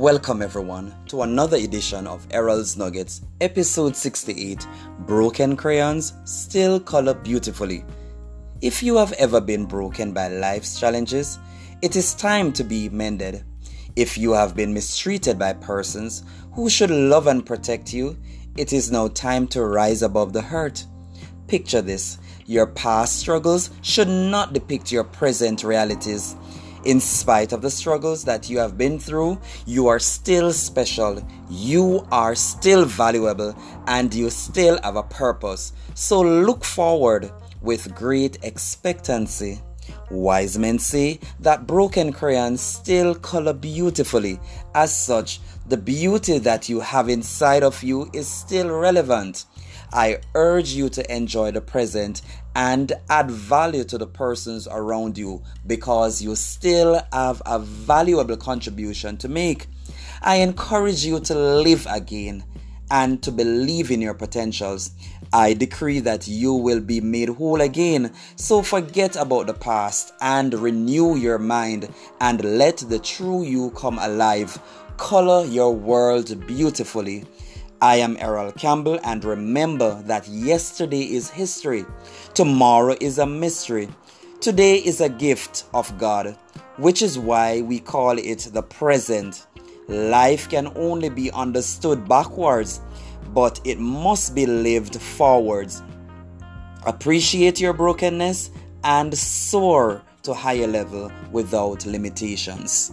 Welcome, everyone, to another edition of Errol's Nuggets, episode 68 Broken Crayons Still Color Beautifully. If you have ever been broken by life's challenges, it is time to be mended. If you have been mistreated by persons who should love and protect you, it is now time to rise above the hurt. Picture this your past struggles should not depict your present realities. In spite of the struggles that you have been through, you are still special, you are still valuable, and you still have a purpose. So look forward with great expectancy. Wise men say that broken crayons still color beautifully. As such, the beauty that you have inside of you is still relevant. I urge you to enjoy the present and add value to the persons around you because you still have a valuable contribution to make. I encourage you to live again and to believe in your potentials. I decree that you will be made whole again. So forget about the past and renew your mind and let the true you come alive. Color your world beautifully. I am Errol Campbell, and remember that yesterday is history, tomorrow is a mystery, today is a gift of God, which is why we call it the present. Life can only be understood backwards, but it must be lived forwards. Appreciate your brokenness and soar to higher level without limitations.